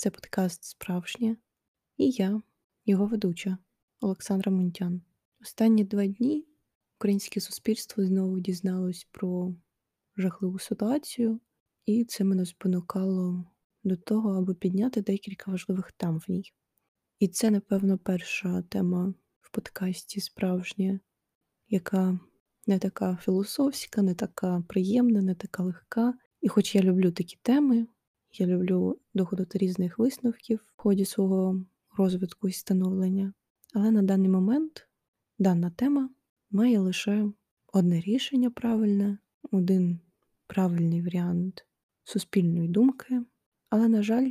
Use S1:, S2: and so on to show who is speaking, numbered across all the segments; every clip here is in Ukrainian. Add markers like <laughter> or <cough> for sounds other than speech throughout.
S1: Це подкаст Справжнє і я, його ведуча Олександра Мунтян. Останні два дні українське суспільство знову дізналось про жахливу ситуацію, і це мене спонукало до того, аби підняти декілька важливих тем в ній. І це, напевно, перша тема в подкасті Справжнє, яка не така філософська, не така приємна, не така легка. І хоч я люблю такі теми, я люблю доходити різних висновків в ході свого розвитку і становлення, але на даний момент дана тема має лише одне рішення правильне, один правильний варіант суспільної думки, але, на жаль,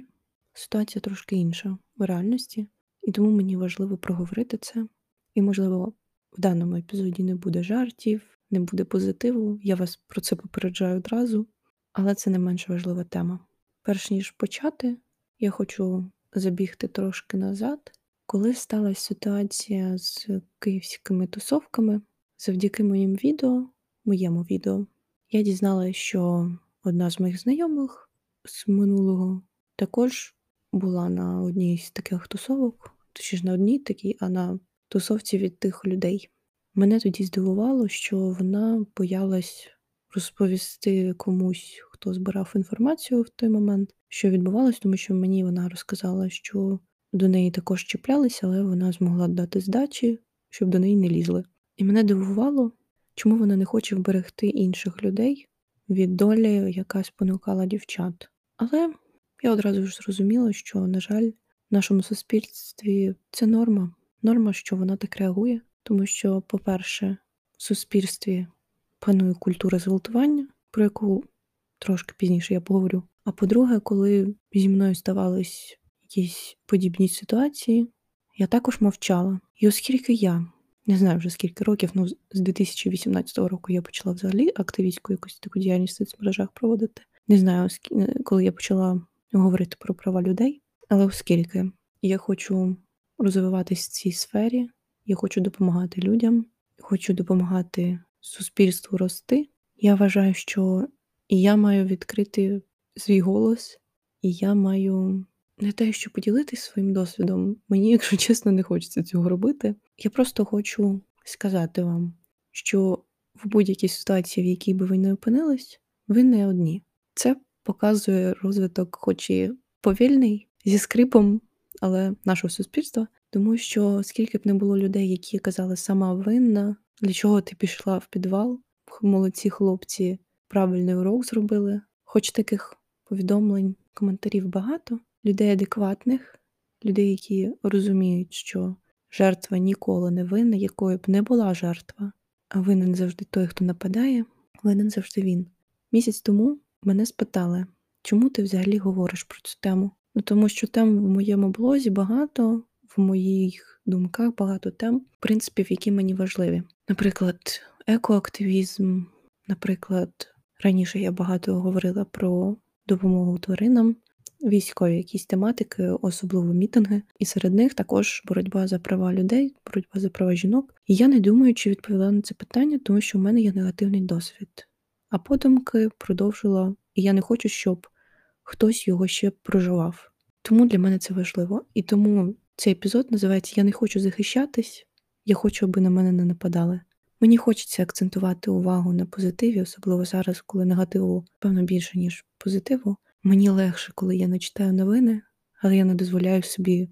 S1: ситуація трошки інша в реальності, і тому мені важливо проговорити це. І, можливо, в даному епізоді не буде жартів, не буде позитиву. Я вас про це попереджаю одразу, але це не менш важлива тема. Перш ніж почати, я хочу забігти трошки назад, коли сталася ситуація з київськими тусовками, завдяки моїм відео, моєму відео, я дізналася, що одна з моїх знайомих з минулого також була на одній з таких тусовок, точніше на одній такій, а на тусовці від тих людей. Мене тоді здивувало, що вона боялась розповісти комусь, хто збирав інформацію в той момент, що відбувалось, тому що мені вона розказала, що до неї також чіплялися, але вона змогла дати здачі, щоб до неї не лізли. І мене дивувало, чому вона не хоче вберегти інших людей від долі, яка спонукала дівчат. Але я одразу ж зрозуміла, що, на жаль, в нашому суспільстві це норма. Норма, що вона так реагує, тому що, по-перше, в суспільстві панує культура зґвалтування, про яку трошки пізніше я поговорю. А по-друге, коли зі мною ставались якісь подібні ситуації, я також мовчала. І оскільки я не знаю вже скільки років, ну з 2018 року я почала взагалі активістську якусь таку діяльність в соцмережах проводити. Не знаю, коли я почала говорити про права людей, але оскільки я хочу розвиватись в цій сфері, я хочу допомагати людям, хочу допомагати суспільству рости. Я вважаю, що і я маю відкрити свій голос, і я маю не те, що поділитись своїм досвідом. Мені, <laughs> якщо чесно, не хочеться цього робити. Я просто хочу сказати вам, що в будь-якій ситуації, в якій би ви не опинились, ви не одні. Це показує розвиток, хоч і повільний, зі скрипом, але нашого суспільства, тому що скільки б не було людей, які казали сама винна, для чого ти пішла в підвал, молодці хлопці правильний урок зробили. Хоч таких повідомлень, коментарів багато, людей адекватних, людей, які розуміють, що жертва ніколи не винна, якою б не була жертва, а винен завжди той, хто нападає, винен завжди він. Місяць тому мене спитали, чому ти взагалі говориш про цю тему? Ну тому що тем в моєму блозі багато, в моїх думках багато тем, в принципі, які мені важливі. Наприклад, екоактивізм, наприклад, раніше я багато говорила про допомогу тваринам, військові якісь тематики, особливо мітинги, і серед них також боротьба за права людей, боротьба за права жінок. І я не думаю, чи відповіла на це питання, тому що в мене є негативний досвід. А подумки продовжила, і я не хочу, щоб хтось його ще проживав. Тому для мене це важливо. І тому цей епізод називається Я не хочу захищатись, я хочу, аби на мене не нападали. Мені хочеться акцентувати увагу на позитиві, особливо зараз, коли негативу, певно, більше, ніж позитиву. Мені легше, коли я не читаю новини, але я не дозволяю собі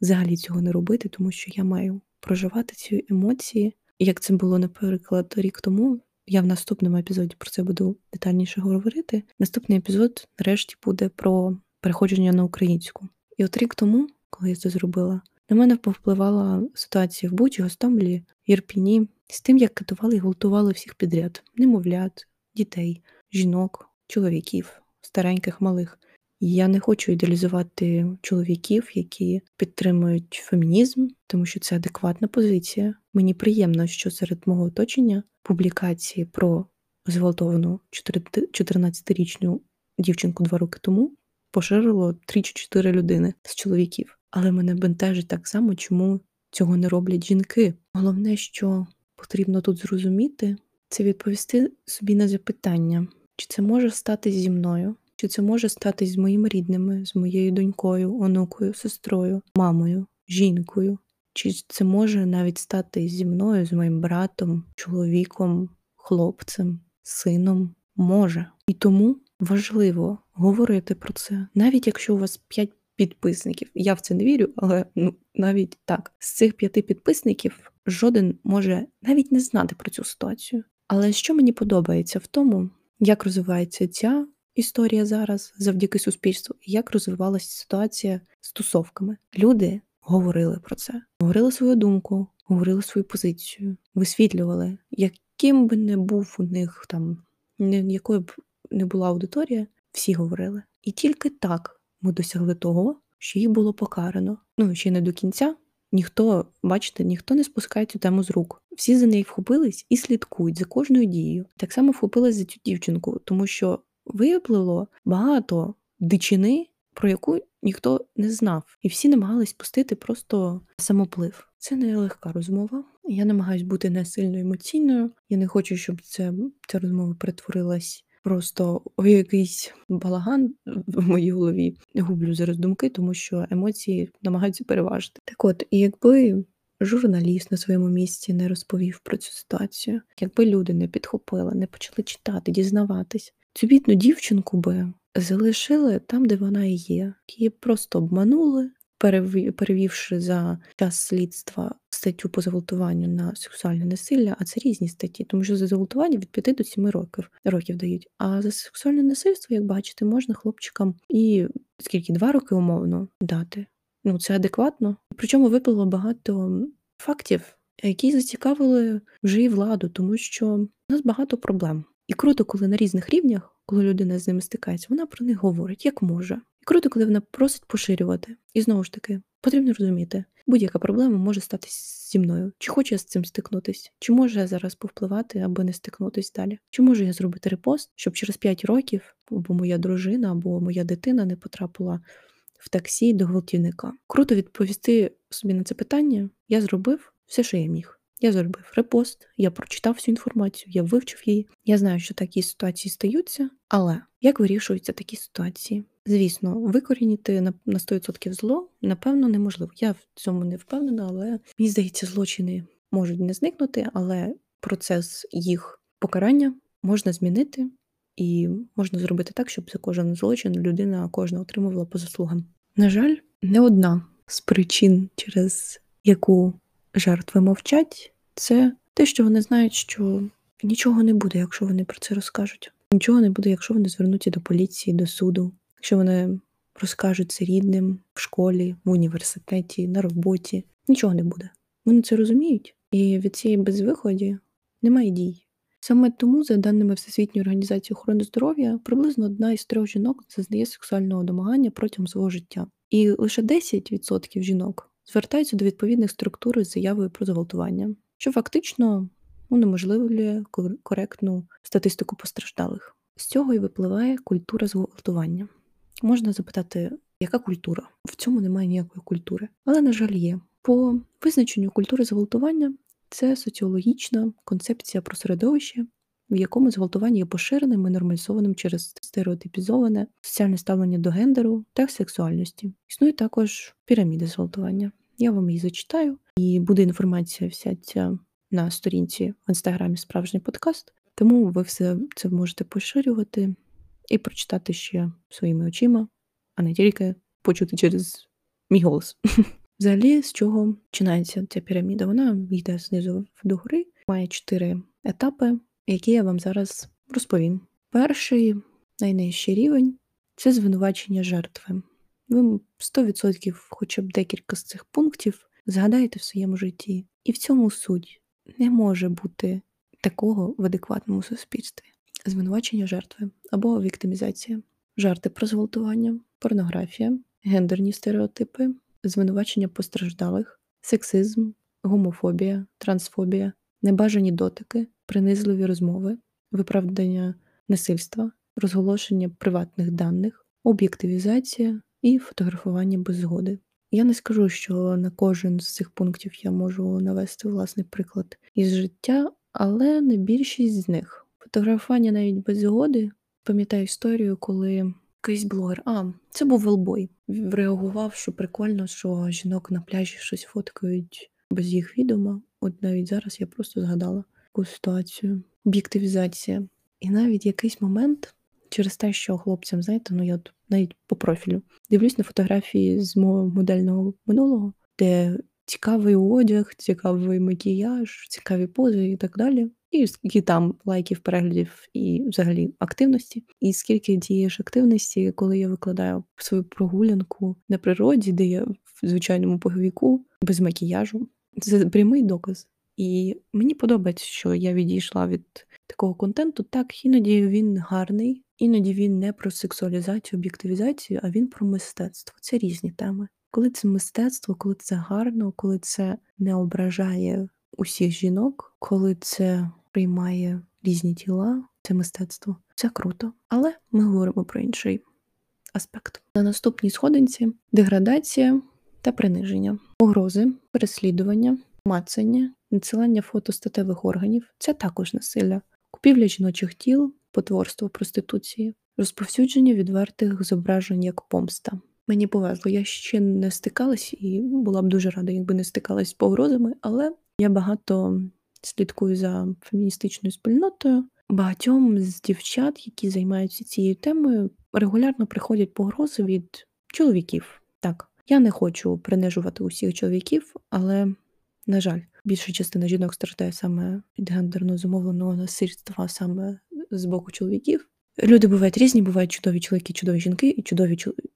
S1: взагалі цього не робити, тому що я маю проживати ці емоції. як це було, наприклад, рік тому, я в наступному епізоді про це буду детальніше говорити. Наступний епізод, нарешті, буде про переходження на українську. І от рік тому, коли я це зробила, на мене повпливала ситуація в Бучі, Гостомлі, Єрпіні, з тим, як катували і гвалтували всіх підряд: немовлят, дітей, жінок, чоловіків, стареньких малих. Я не хочу ідеалізувати чоловіків, які підтримують фемінізм, тому що це адекватна позиція. Мені приємно, що серед мого оточення публікації про зґвалтовану 14-річну дівчинку два роки тому поширило 3 чи 4 людини з чоловіків. Але мене бентежить так само, чому цього не роблять жінки. Головне, що потрібно тут зрозуміти, це відповісти собі на запитання, чи це може стати зі мною, Чи це може статись з моїми рідними, з моєю донькою, онукою, сестрою, мамою, жінкою? Чи це може навіть стати зі мною, з моїм братом, чоловіком, хлопцем, сином? Може. І тому важливо говорити про це, навіть якщо у вас 5 підписників. Я в це не вірю, але ну навіть так. З цих п'яти підписників жоден може навіть не знати про цю ситуацію. Але що мені подобається в тому, як розвивається ця історія зараз завдяки суспільству, і як розвивалася ситуація з тусовками. Люди говорили про це, говорили свою думку, говорили свою позицію, висвітлювали, яким би не був у них там, якою б не була аудиторія, всі говорили. І тільки так ми досягли того, що їх було покарано. Ну ще не до кінця. Ніхто, бачите, ніхто не спускає цю тему з рук. Всі за неї вхопились і слідкують за кожною дією. Так само вхопились за цю дівчинку, тому що виявило багато дичини, про яку ніхто не знав, і всі намагались пустити просто самоплив. Це не легка розмова. Я намагаюсь бути не сильно емоційною. Я не хочу, щоб це ця розмова перетворилась просто якийсь балаган в моїй голові. Гублю зараз думки, тому що емоції намагаються переважити. Так от, і якби журналіст на своєму місці не розповів про цю ситуацію, якби люди не підхопили, не почали читати, дізнаватись, цю бідну дівчинку би залишили там, де вона і є. Її просто обманули, перевівши за час слідства статтю по зґвалтуванню на сексуальне насилля, а це різні статті, тому що за зґвалтування від 5 до 7 років років дають. А за сексуальне насильство, як бачите, можна хлопчикам і скільки два роки умовно дати. Ну це адекватно. Причому випало багато фактів, які зацікавили вже і владу, тому що у нас багато проблем. І круто, коли на різних рівнях, коли людина з ними стикається, вона про них говорить як може. І круто, коли вона просить поширювати. І знову ж таки, потрібно розуміти, будь-яка проблема може статися зі мною. Чи хочу я з цим стикнутись? Чи можу я зараз повпливати, аби не стикнутись далі? Чи можу я зробити репост, щоб через 5 років або моя дружина, або моя дитина не потрапила в таксі до гвалтівника? Круто відповісти собі на це питання. Я зробив все, що я міг. Я зробив репост, я прочитав всю інформацію, я вивчив її. Я знаю, що такі ситуації стаються, але як вирішуються такі ситуації? Звісно, викорінити на 100% зло, напевно, неможливо. Я в цьому не впевнена, але мені здається, злочини можуть не зникнути, але процес їх покарання можна змінити і можна зробити так, щоб за кожен злочин людина кожна отримувала по заслугам. На жаль, не одна з причин, через яку жертви мовчать, це те, що вони знають, що нічого не буде, якщо вони про це розкажуть. Нічого не буде, якщо вони звернуться до поліції, до суду, якщо вони розкажуть це рідним в школі, в університеті, на роботі. Нічого не буде. Вони це розуміють, і від цієї безвиході немає дій. Саме тому, за даними Всесвітньої організації охорони здоров'я, приблизно одна із трьох жінок зазнає сексуального домагання протягом свого життя. І лише 10% жінок звертаються до відповідних структур з заявою про зґвалтування, що фактично унеможливлює коректну статистику постраждалих. З цього і випливає культура зґвалтування. Можна запитати, яка культура? В цьому немає ніякої культури, але, на жаль, є. По визначенню культури зґвалтування це соціологічна концепція про середовище, в якому зґвалтування є поширеним і нормалізованим через стереотипізоване соціальне ставлення до гендеру та сексуальності. Існує також піраміда зґвалтування. Я вам її зачитаю, і буде інформація вся ця на сторінці в інстаграмі Справжній подкаст. Тому ви все це можете поширювати і прочитати ще своїми очима, а не тільки почути через мій голос. <laughs> Взагалі, з чого починається ця піраміда? Вона йде знизу до гори, має чотири етапи, які я вам зараз розповім. Перший найнижчий рівень це звинувачення жертви. Ви 100% хоча б декілька з цих пунктів згадаєте в своєму житті. І в цьому суть не може бути такого в адекватному суспільстві. Звинувачення жертви або віктимізація, жарти про зґвалтування, порнографія, гендерні стереотипи, звинувачення постраждалих, сексизм, гомофобія, трансфобія, небажані дотики, принизливі розмови, виправдання насильства, розголошення приватних даних, об'єктивізація, і фотографування без згоди. Я не скажу, що на кожен з цих пунктів я можу навести власний приклад із життя, але на більшість з них. Фотографування навіть без згоди. Пам'ятаю історію, коли якийсь блогер. А, це був Велбой. Реагував, що прикольно, що жінок на пляжі щось фоткають без їх відома. От навіть зараз я просто згадала таку ситуацію. Об'єктивізація. І навіть якийсь момент через те, що хлопцям, знаєте, ну я навіть по профілю дивлюсь на фотографії з мого модельного минулого, де цікавий одяг, цікавий макіяж, цікаві пози і так далі. І скільки там лайків, переглядів і взагалі активності, і скільки ж активності, коли я викладаю свою прогулянку на природі, де я в звичайному поговіку, без макіяжу. Це прямий доказ. І мені подобається, що я відійшла від такого контенту. Так, іноді він гарний, іноді він не про сексуалізацію, об'єктивізацію, а він про мистецтво. Це різні теми. Коли це мистецтво, коли це гарно, коли це не ображає усіх жінок, коли це приймає різні тіла, це мистецтво, це круто. Але ми говоримо про інший аспект. На наступній сходинці деградація та приниження, погрози, переслідування, мацання, надсилання фото статевих органів це також насилля, купівля жіночих тіл, потворство проституції, розповсюдження відвертих зображень як помста. Мені повезло, я ще не стикалась і була б дуже рада, якби не стикалась з погрозами, але я багато слідкую за феміністичною спільнотою. Багатьом з дівчат, які займаються цією темою, регулярно приходять погрози від чоловіків. Так, я не хочу принижувати усіх чоловіків, але, на жаль, більша частина жінок страждає саме від гендерно зумовленого насильства саме з боку чоловіків. Люди бувають різні, бувають чудові чоловіки, чудові жінки і чудові чоловіки.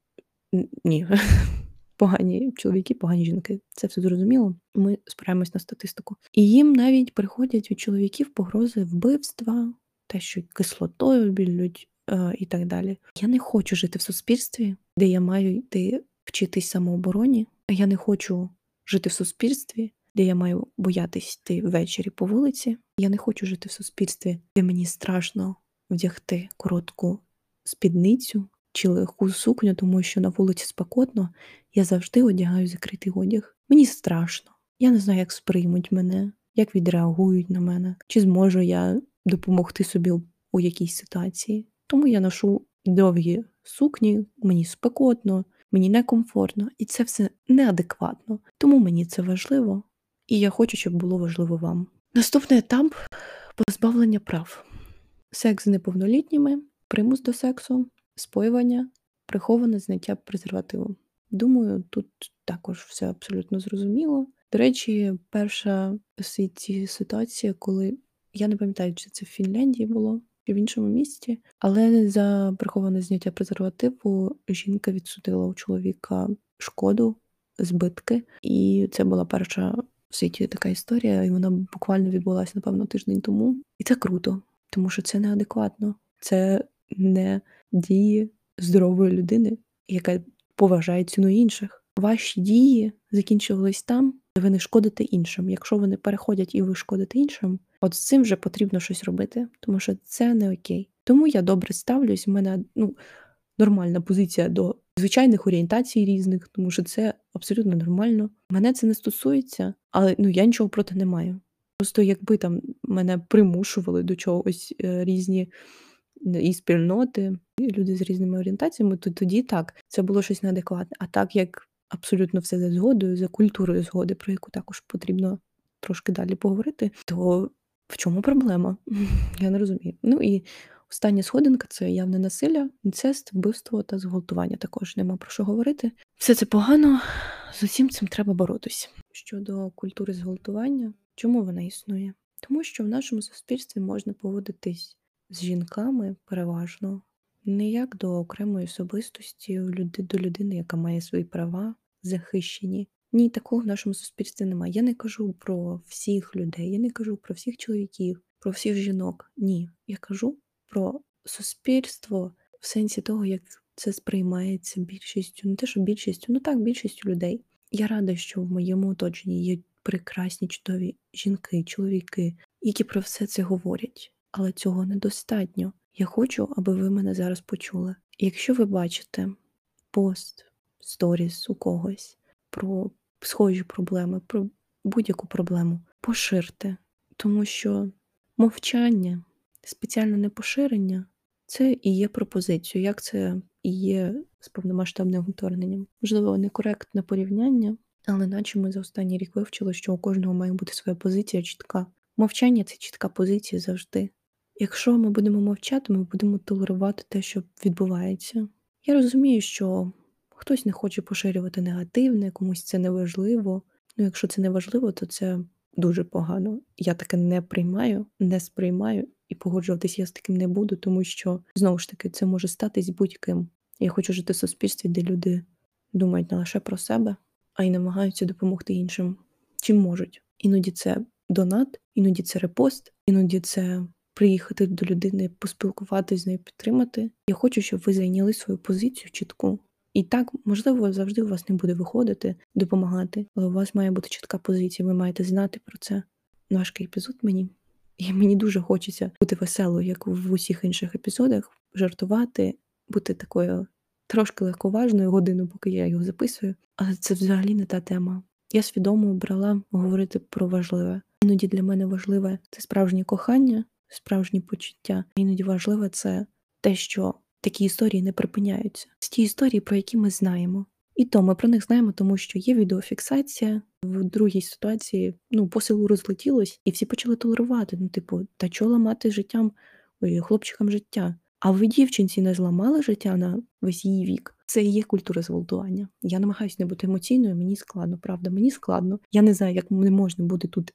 S1: Ні, <laughs> погані чоловіки, погані жінки. Це все зрозуміло. Ми спираємось на статистику. І їм навіть приходять від чоловіків погрози вбивства, те, що кислотою білють е, і так далі. Я не хочу жити в суспільстві, де я маю йти вчитись самообороні. Я не хочу жити в суспільстві, де я маю боятись йти ввечері по вулиці. Я не хочу жити в суспільстві, де мені страшно вдягти коротку спідницю чи легку сукню, тому що на вулиці спекотно, я завжди одягаю закритий одяг. Мені страшно. Я не знаю, як сприймуть мене, як відреагують на мене, чи зможу я допомогти собі у якійсь ситуації. Тому я ношу довгі сукні, мені спекотно, мені некомфортно, і це все неадекватно. Тому мені це важливо, і я хочу, щоб було важливо вам. Наступний етап позбавлення прав: секс з неповнолітніми, примус до сексу, споювання, приховане зняття презервативу. Думаю, тут також все абсолютно зрозуміло. До речі, перша ці ситуація, коли я не пам'ятаю, чи це в Фінляндії було, чи в іншому місті, але за приховане зняття презервативу жінка відсудила у чоловіка шкоду, збитки, і це була перша в світі така історія, і вона буквально відбулася, напевно, тиждень тому. І це круто, тому що це неадекватно, це не дії здорової людини, яка поважає ціну інших. Ваші дії закінчувались там, де ви не шкодите іншим. Якщо вони переходять і ви шкодите іншим, от з цим вже потрібно щось робити, тому що це не окей. Тому я добре ставлюсь. У мене ну, нормальна позиція до звичайних орієнтацій різних, тому що це абсолютно нормально. Мене це не стосується, але ну я нічого проти не маю. Просто якби там мене примушували до чогось е, різні і спільноти, і люди з різними орієнтаціями, то тоді так, це було щось неадекватне. А так як абсолютно все за згодою, за культурою згоди, про яку також потрібно трошки далі поговорити, то в чому проблема? <laughs> Я не розумію. Ну і остання сходинка це явне насилля, інцест, вбивство та зґвалтування. Також нема про що говорити. Все це погано, з усім цим треба боротися. Щодо культури зґвалтування, чому вона існує? Тому що в нашому суспільстві можна поводитись з жінками переважно не як до окремої особистості до людини, яка має свої права захищені. Ні, такого в нашому суспільстві немає. Я не кажу про всіх людей, я не кажу про всіх чоловіків, про всіх жінок. Ні. Я кажу про суспільство в сенсі того, як це сприймається більшістю, не те, що більшістю, ну так, більшістю людей. Я рада, що в моєму оточенні є прекрасні, чудові жінки, чоловіки, які про все це говорять але цього недостатньо. Я хочу, аби ви мене зараз почули. якщо ви бачите пост, сторіс у когось про схожі проблеми, про будь-яку проблему, поширте, тому що мовчання, спеціальне непоширення це і є пропозицією, як це і є з повномасштабним вторгненням. Можливо, некоректне порівняння, але наче ми за останній рік вивчили, що у кожного має бути своя позиція чітка. Мовчання це чітка позиція завжди. Якщо ми будемо мовчати, ми будемо толерувати те, що відбувається. Я розумію, що хтось не хоче поширювати негативне, комусь це не важливо. Ну, якщо це не важливо, то це дуже погано. Я таке не приймаю, не сприймаю і погоджуватись я з таким не буду, тому що знову ж таки це може статись будь-ким. Я хочу жити в суспільстві, де люди думають не лише про себе, а й намагаються допомогти іншим, чим можуть. Іноді це донат, іноді це репост, іноді це приїхати до людини, поспілкуватися з нею, підтримати. Я хочу, щоб ви зайняли свою позицію чітку. І так, можливо, завжди у вас не буде виходити, допомагати, але у вас має бути чітка позиція. Ви маєте знати про це. Важкий епізод мені. І мені дуже хочеться бути веселою, як в усіх інших епізодах, жартувати, бути такою трошки легковажною годину, поки я його записую. Але це взагалі не та тема. Я свідомо обрала говорити про важливе. Іноді для мене важливе це справжнє кохання, справжні почуття. Іноді важливе це те, що такі історії не припиняються. З ті історії, про які ми знаємо. І то ми про них знаємо, тому що є відеофіксація. В другій ситуації ну, по селу розлетілось, і всі почали толерувати. Ну, типу, та чого ламати життям ой, хлопчикам життя? А ви дівчинці не зламали життя на весь її вік. Це і є культура зґвалтування. Я намагаюся не бути емоційною, мені складно, правда, мені складно. Я не знаю, як не можна бути тут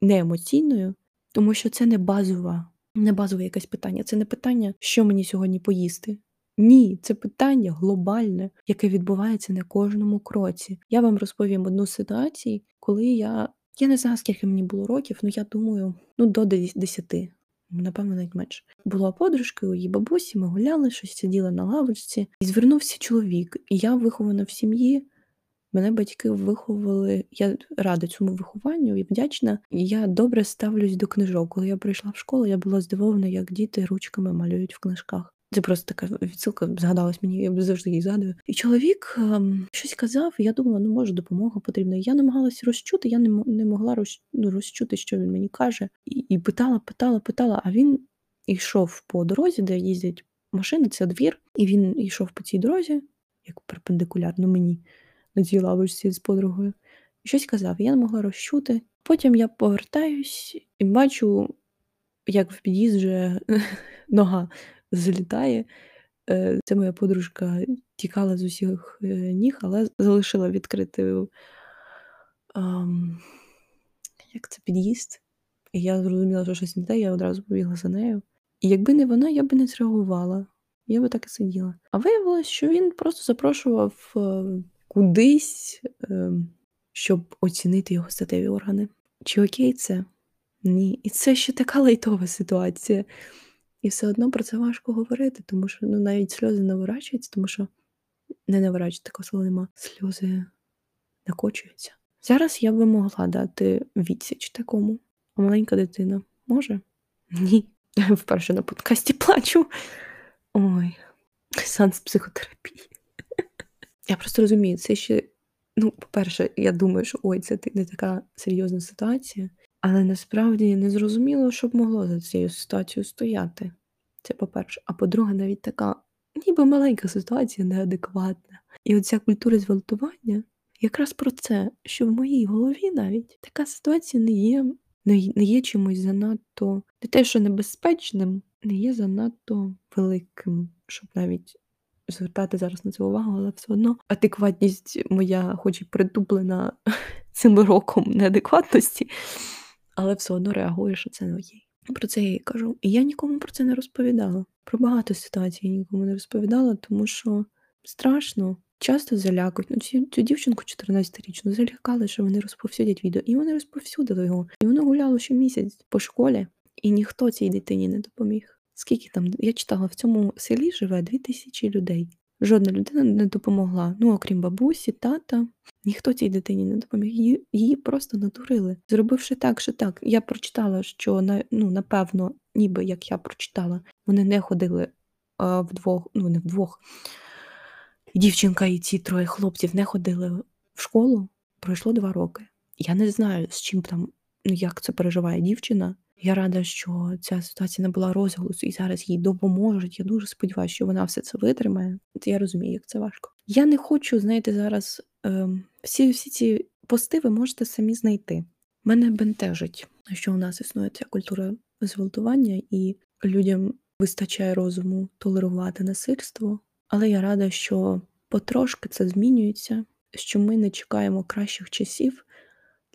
S1: не емоційною, тому що це не базова, не базове якесь питання. Це не питання, що мені сьогодні поїсти. Ні, це питання глобальне, яке відбувається на кожному кроці. Я вам розповім одну ситуацію, коли я. Я не знаю, скільки мені було років, але я думаю, ну до 10, напевно, навіть менше. Була подружкою у її бабусі, ми гуляли, щось сиділи на лавочці, і звернувся чоловік. І я вихована в сім'ї. Мене батьки виховували. Я рада цьому вихованню і вдячна. Я добре ставлюсь до книжок. Коли я прийшла в школу, я була здивована, як діти ручками малюють в книжках. Це просто така відсилка згадалась мені, я завжди її згадую. І чоловік ем, щось казав, і я думала, ну може допомога потрібна. Я намагалася розчути, я не не могла роз, ну, розчути, що він мені каже. І, і питала, питала, питала. А він йшов по дорозі, де їздять машини, це двір, і він йшов по цій дорозі, як перпендикулярно мені на цій лавочці з подругою. І щось казав, я не могла розчути. Потім я повертаюсь і бачу, як в під'їзд вже <laughs> нога залітає. Е, це моя подружка тікала з усіх е, ніг, але залишила відкритою як це під'їзд. І я зрозуміла, що щось не те, я одразу побігла за нею. І якби не вона, я би не зреагувала. Я би так і сиділа. А виявилось, що він просто запрошував е, кудись, ем, щоб оцінити його статеві органи. Чи окей це? Ні. І це ще така лайтова ситуація. І все одно про це важко говорити, тому що ну, навіть сльози наворачуються, тому що не наворачується такого слова нема. Сльози накочуються. Зараз я би могла дати відсіч такому. А маленька дитина може? Ні. <laughs> Вперше на подкасті плачу. Ой, сеанс психотерапії. <laughs> Я просто розумію, це ще, ну, по-перше, я думаю, що ой, це не така серйозна ситуація, але насправді не зрозуміло, що б могло за цією ситуацією стояти. Це по-перше. А по-друге, навіть така, ніби маленька ситуація неадекватна. І оця культура зґвалтування якраз про це, що в моїй голові навіть така ситуація не є, не є чимось занадто не те, що небезпечним, не є занадто великим, щоб навіть звертати зараз на це увагу, але все одно адекватність моя, хоч і притуплена <laughs> цим роком неадекватності, але все одно реагує, що це не окей. Про це я їй кажу. І я нікому про це не розповідала. Про багато ситуацій я нікому не розповідала, тому що страшно. Часто залякують. Ну, цю, цю дівчинку 14-річну залякали, що вони розповсюдять відео. І вони розповсюдили його. І воно гуляло щомісяць по школі, і ніхто цій дитині не допоміг. Скільки там я читала, в цьому селі живе дві тисячі людей. Жодна людина не допомогла. Ну, окрім бабусі, тата. Ніхто цій дитині не допоміг. Її її просто надурили, зробивши так, що так. Я прочитала, що ну, напевно, ніби як я прочитала, вони не ходили а, вдвох, ну не вдвох. Дівчинка і ці троє хлопців не ходили в школу. Пройшло два роки. Я не знаю, з чим там, ну як це переживає дівчина, Я рада, що ця ситуація не була розголосу і зараз їй допоможуть. Я дуже сподіваюся, що вона все це витримає. Я розумію, як це важко. Я не хочу, знаєте, зараз е, всі всі ці пости ви можете самі знайти. Мене бентежить, що у нас існує ця культура зґвалтування, і людям вистачає розуму толерувати насильство. Але я рада, що потрошки це змінюється, що ми не чекаємо кращих часів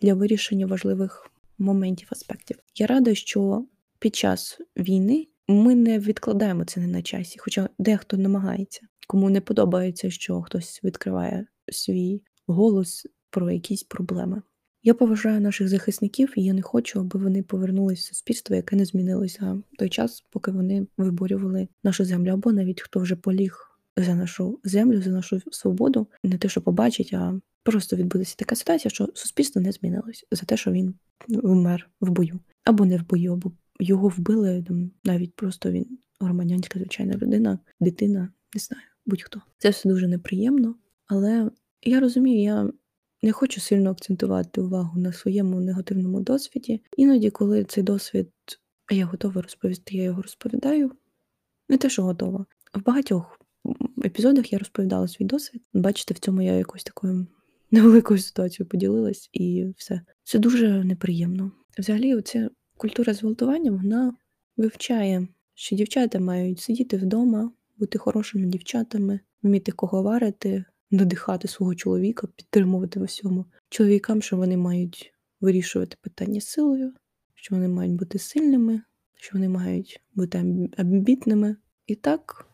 S1: для вирішення важливих моментів, аспектів. Я рада, що під час війни ми не відкладаємо це не на часі, хоча дехто намагається, кому не подобається, що хтось відкриває свій голос про якісь проблеми. Я поважаю наших захисників, і я не хочу, аби вони повернулися в суспільство, яке не змінилося той час, поки вони виборювали нашу землю, або навіть хто вже поліг за нашу землю, за нашу свободу, не те, що побачить, а просто відбудеться така ситуація, що суспільство не змінилось за те, що він вмер в бою, або не в бою, або його вбили навіть просто він громадянська звичайна людина, дитина, не знаю, будь-хто. Це все дуже неприємно, але я розумію, я не хочу сильно акцентувати увагу на своєму негативному досвіді. Іноді, коли цей досвід я готова розповісти, я його розповідаю. Не те, що готова. В багатьох епізодах я розповідала свій досвід. Бачите, в цьому я якось такою <laughs> невеликою ситуацією поділилась, і все. Це дуже неприємно. Взагалі, оця культура зґвалтування, вона вивчає, що дівчата мають сидіти вдома, бути хорошими дівчатами, вміти кого варити, надихати свого чоловіка, підтримувати в усьому. Чоловікам, що вони мають вирішувати питання силою, що вони мають бути сильними, що вони мають бути амбітними. І так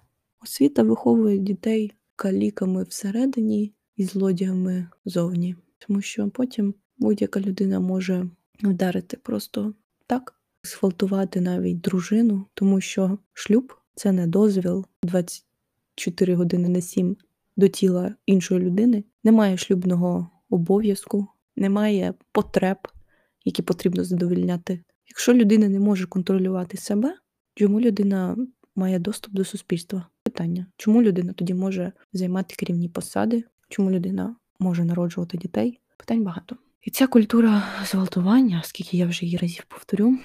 S1: освіта виховує дітей каліками всередині і злодіями зовні. Тому що потім будь-яка людина може вдарити просто так, сфалтувати навіть дружину, тому що шлюб це не дозвіл 24 години на 7 до тіла іншої людини, немає шлюбного обов'язку, немає потреб, які потрібно задовольняти. Якщо людина не може контролювати себе, чому людина має доступ до суспільства? Питання, чому людина тоді може займати керівні посади, чому людина може народжувати дітей? Питань багато. І ця культура зґвалтування, скільки я вже її разів повторю,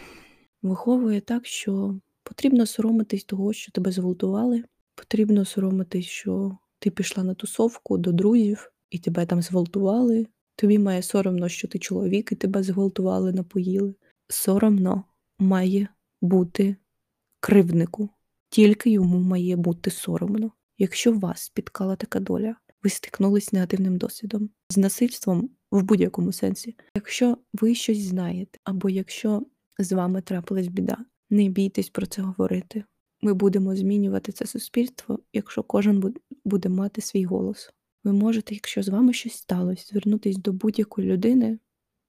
S1: виховує так, що потрібно соромитись того, що тебе зґвалтували, потрібно соромитись, що ти пішла на тусовку до друзів і тебе там зґвалтували. Тобі має соромно, що ти чоловік і тебе зґвалтували, напоїли. Соромно має бути кривднику, тільки йому має бути соромно. Якщо вас спіткала така доля, ви стикнулись з негативним досвідом, з насильством в будь-якому сенсі. Якщо ви щось знаєте, або якщо з вами трапилась біда, не бійтесь про це говорити. Ми будемо змінювати це суспільство, якщо кожен буде мати свій голос. Ви можете, якщо з вами щось сталося, звернутися до будь-якої людини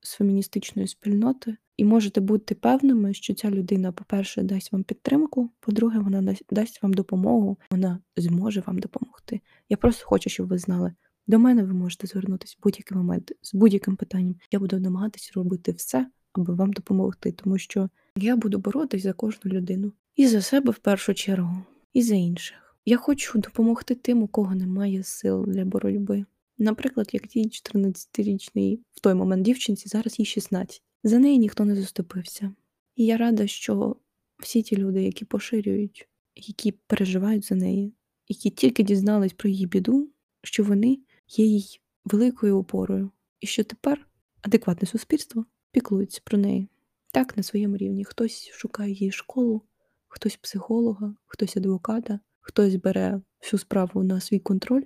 S1: з феміністичної спільноти, і можете бути певними, що ця людина, по-перше, дасть вам підтримку, по-друге, вона дасть вам допомогу, вона зможе вам допомогти. Я просто хочу, щоб ви знали. До мене ви можете звернутися в будь-який момент з будь-яким питанням. Я буду намагатися робити все, аби вам допомогти, тому що я буду боротись за кожну людину. І за себе в першу чергу, і за інших. Я хочу допомогти тим, у кого немає сил для боротьби. Наприклад, як тій 14-річній в той момент дівчинці, зараз їй 16. За неї ніхто не заступився. І я рада, що всі ті люди, які поширюють, які переживають за неї, які тільки дізнались про її біду, що вони є їй великою опорою, і що тепер адекватне суспільство піклується про неї. Так, на своєму рівні хтось шукає її школу, хтось психолога, хтось адвоката, хтось бере всю справу на свій контроль,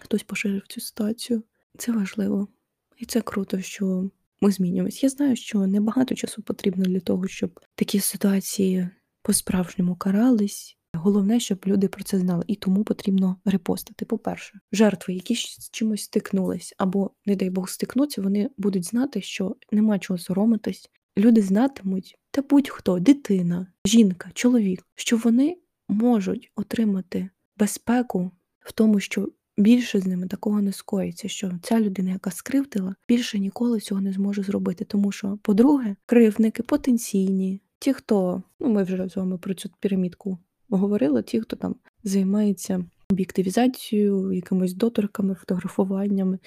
S1: хтось поширив цю ситуацію. Це важливо. І це круто, що ми змінюємось. Я знаю, що небагато часу потрібно для того, щоб такі ситуації по-справжньому карались. Головне, щоб люди про це знали, і тому потрібно репостити. По-перше, жертви, які з чимось стикнулись, або, не дай Бог, стикнуться, вони будуть знати, що нема чого соромитись, люди знатимуть, та будь-хто, дитина, жінка, чоловік, що вони можуть отримати безпеку в тому, що більше з ними такого не скоїться, що ця людина, яка скривдила, більше ніколи цього не зможе зробити. Тому що, по-друге, кривники потенційні, ті, хто, ну ми вже з вами про цю пірамідку говорили, ті, хто там займається об'єктивізацією, якимись доторками, фотографуваннями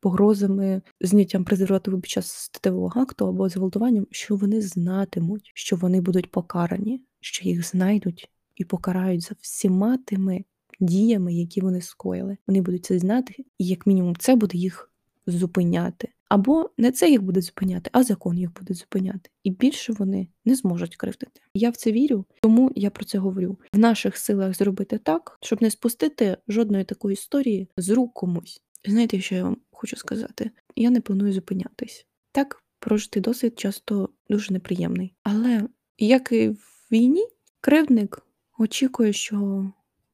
S1: погрозами, зняттям презервативу під час статевого акту або зґвалтуванням, що вони знатимуть, що вони будуть покарані, що їх знайдуть і покарають за всіма тими діями, які вони скоїли. Вони будуть це знати, і як мінімум це буде їх зупиняти. Або не це їх буде зупиняти, а закон їх буде зупиняти. І більше вони не зможуть кривдити. Я в це вірю, тому я про це говорю. В наших силах зробити так, щоб не спустити жодної такої історії з рук комусь. Знаєте, що я вам хочу сказати? Я не планую зупинятись. Так, прожитий досвід часто дуже неприємний. Але як і в війні, кривдник очікує, що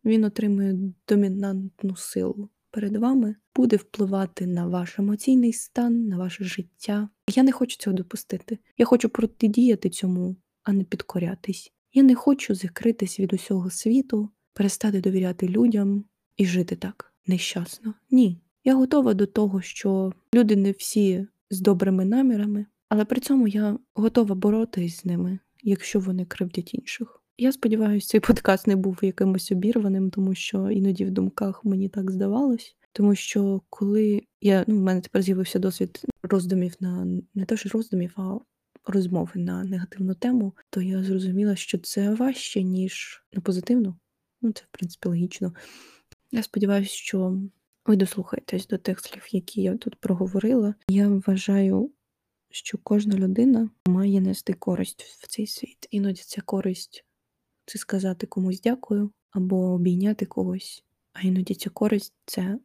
S1: він отримує домінантну силу перед вами, буде впливати на ваш емоційний стан, на ваше життя. Я не хочу цього допустити. Я хочу протидіяти цьому, а не підкорятись. Я не хочу закритись від усього світу, перестати довіряти людям і жити так нещасно. Ні. Я готова до того, що люди не всі з добрими намірами, але при цьому я готова боротись з ними, якщо вони кривдять інших. Я сподіваюся, цей подкаст не був якимось обірваним, тому що іноді в думках мені так здавалось. Тому що коли я ну, в мене тепер з'явився досвід роздумів на не те, що роздумів, а розмови на негативну тему, то я зрозуміла, що це важче, ніж на позитивну. Ну, це в принципі логічно. Я сподіваюся, що ви дослухаєтесь до тих слів, які я тут проговорила. Я вважаю, що кожна людина має нести користь в цей світ. Іноді ця користь це сказати комусь дякую або обійняти когось. А іноді ця користь це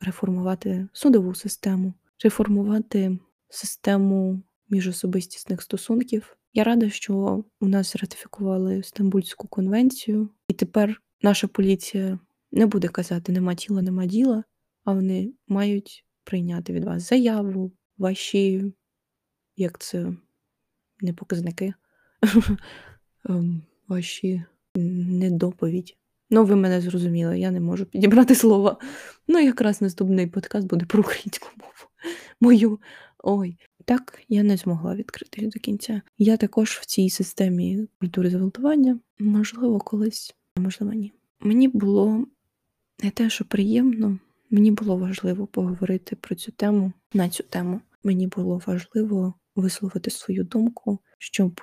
S1: реформувати судову систему, реформувати систему міжособистісних стосунків. Я рада, що у нас ратифікували Стамбульську конвенцію, і тепер наша поліція не буде казати нема тіла, нема діла, а вони мають прийняти від вас заяву, ваші, як це не показники, <laughs> ем, ваші недоповідь. Ну, ви мене зрозуміли, я не можу підібрати слова. Ну, якраз наступний подкаст буде про українську мову. Мою. Ой, так я не змогла відкрити до кінця. Я також в цій системі культури зґвалтування, можливо, колись, а можливо, ні. Мені було не те, що приємно, мені було важливо поговорити про цю тему на цю тему. Мені було важливо висловити свою думку, щоб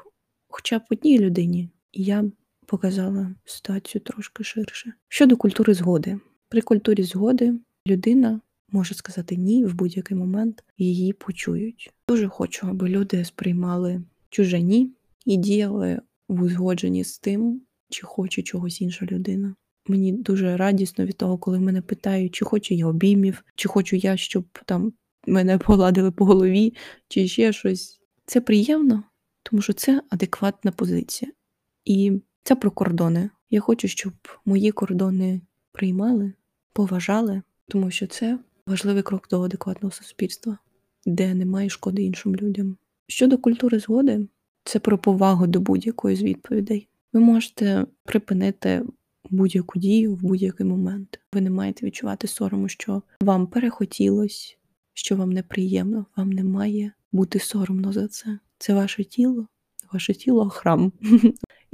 S1: хоча б одній людині я показала ситуацію трошки ширше. Щодо культури згоди, при культурі згоди людина може сказати ні в будь-який момент, її почують. Дуже хочу, аби люди сприймали чуже ні і діяли в узгодженні з тим, чи хоче чогось інша людина. Мені дуже радісно від того, коли мене питають, чи хочу я обіймів, чи хочу я, щоб там мене погладили по голові, чи ще щось. Це приємно, тому що це адекватна позиція. І це про кордони. Я хочу, щоб мої кордони приймали, поважали, тому що це важливий крок до адекватного суспільства, де немає шкоди іншим людям. Щодо культури згоди, це про повагу до будь-якої з відповідей. Ви можете припинити будь-яку дію в будь-який момент. Ви не маєте відчувати сорому, що вам перехотілось, що вам неприємно, вам не має бути соромно за це. Це ваше тіло, ваше тіло храм.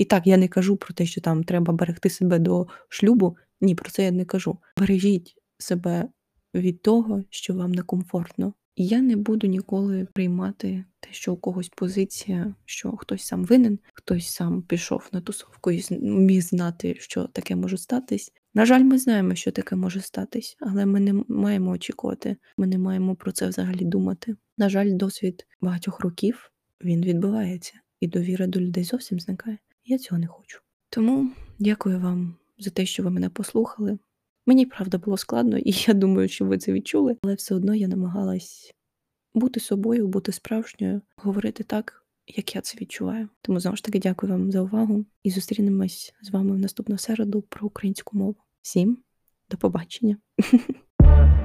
S1: І так, я не кажу про те, що там треба берегти себе до шлюбу. Ні, про це я не кажу. Бережіть себе від того, що вам некомфортно. І я не буду ніколи приймати те, що у когось позиція, що хтось сам винен, хтось сам пішов на тусовку і міг знати, що таке може статись. На жаль, ми знаємо, що таке може статись, але ми не маємо очікувати, ми не маємо про це взагалі думати. На жаль, досвід багатьох років він відбувається, і довіра до людей зовсім зникає. Я цього не хочу. Тому дякую вам за те, що ви мене послухали. Мені правда було складно, і я думаю, що ви це відчули, але все одно я намагалась бути собою, бути справжньою, говорити так, як я це відчуваю. Тому знову ж таки дякую вам за увагу і зустрінемось з вами в наступну середу про українську мову. Всім до побачення! <laughs>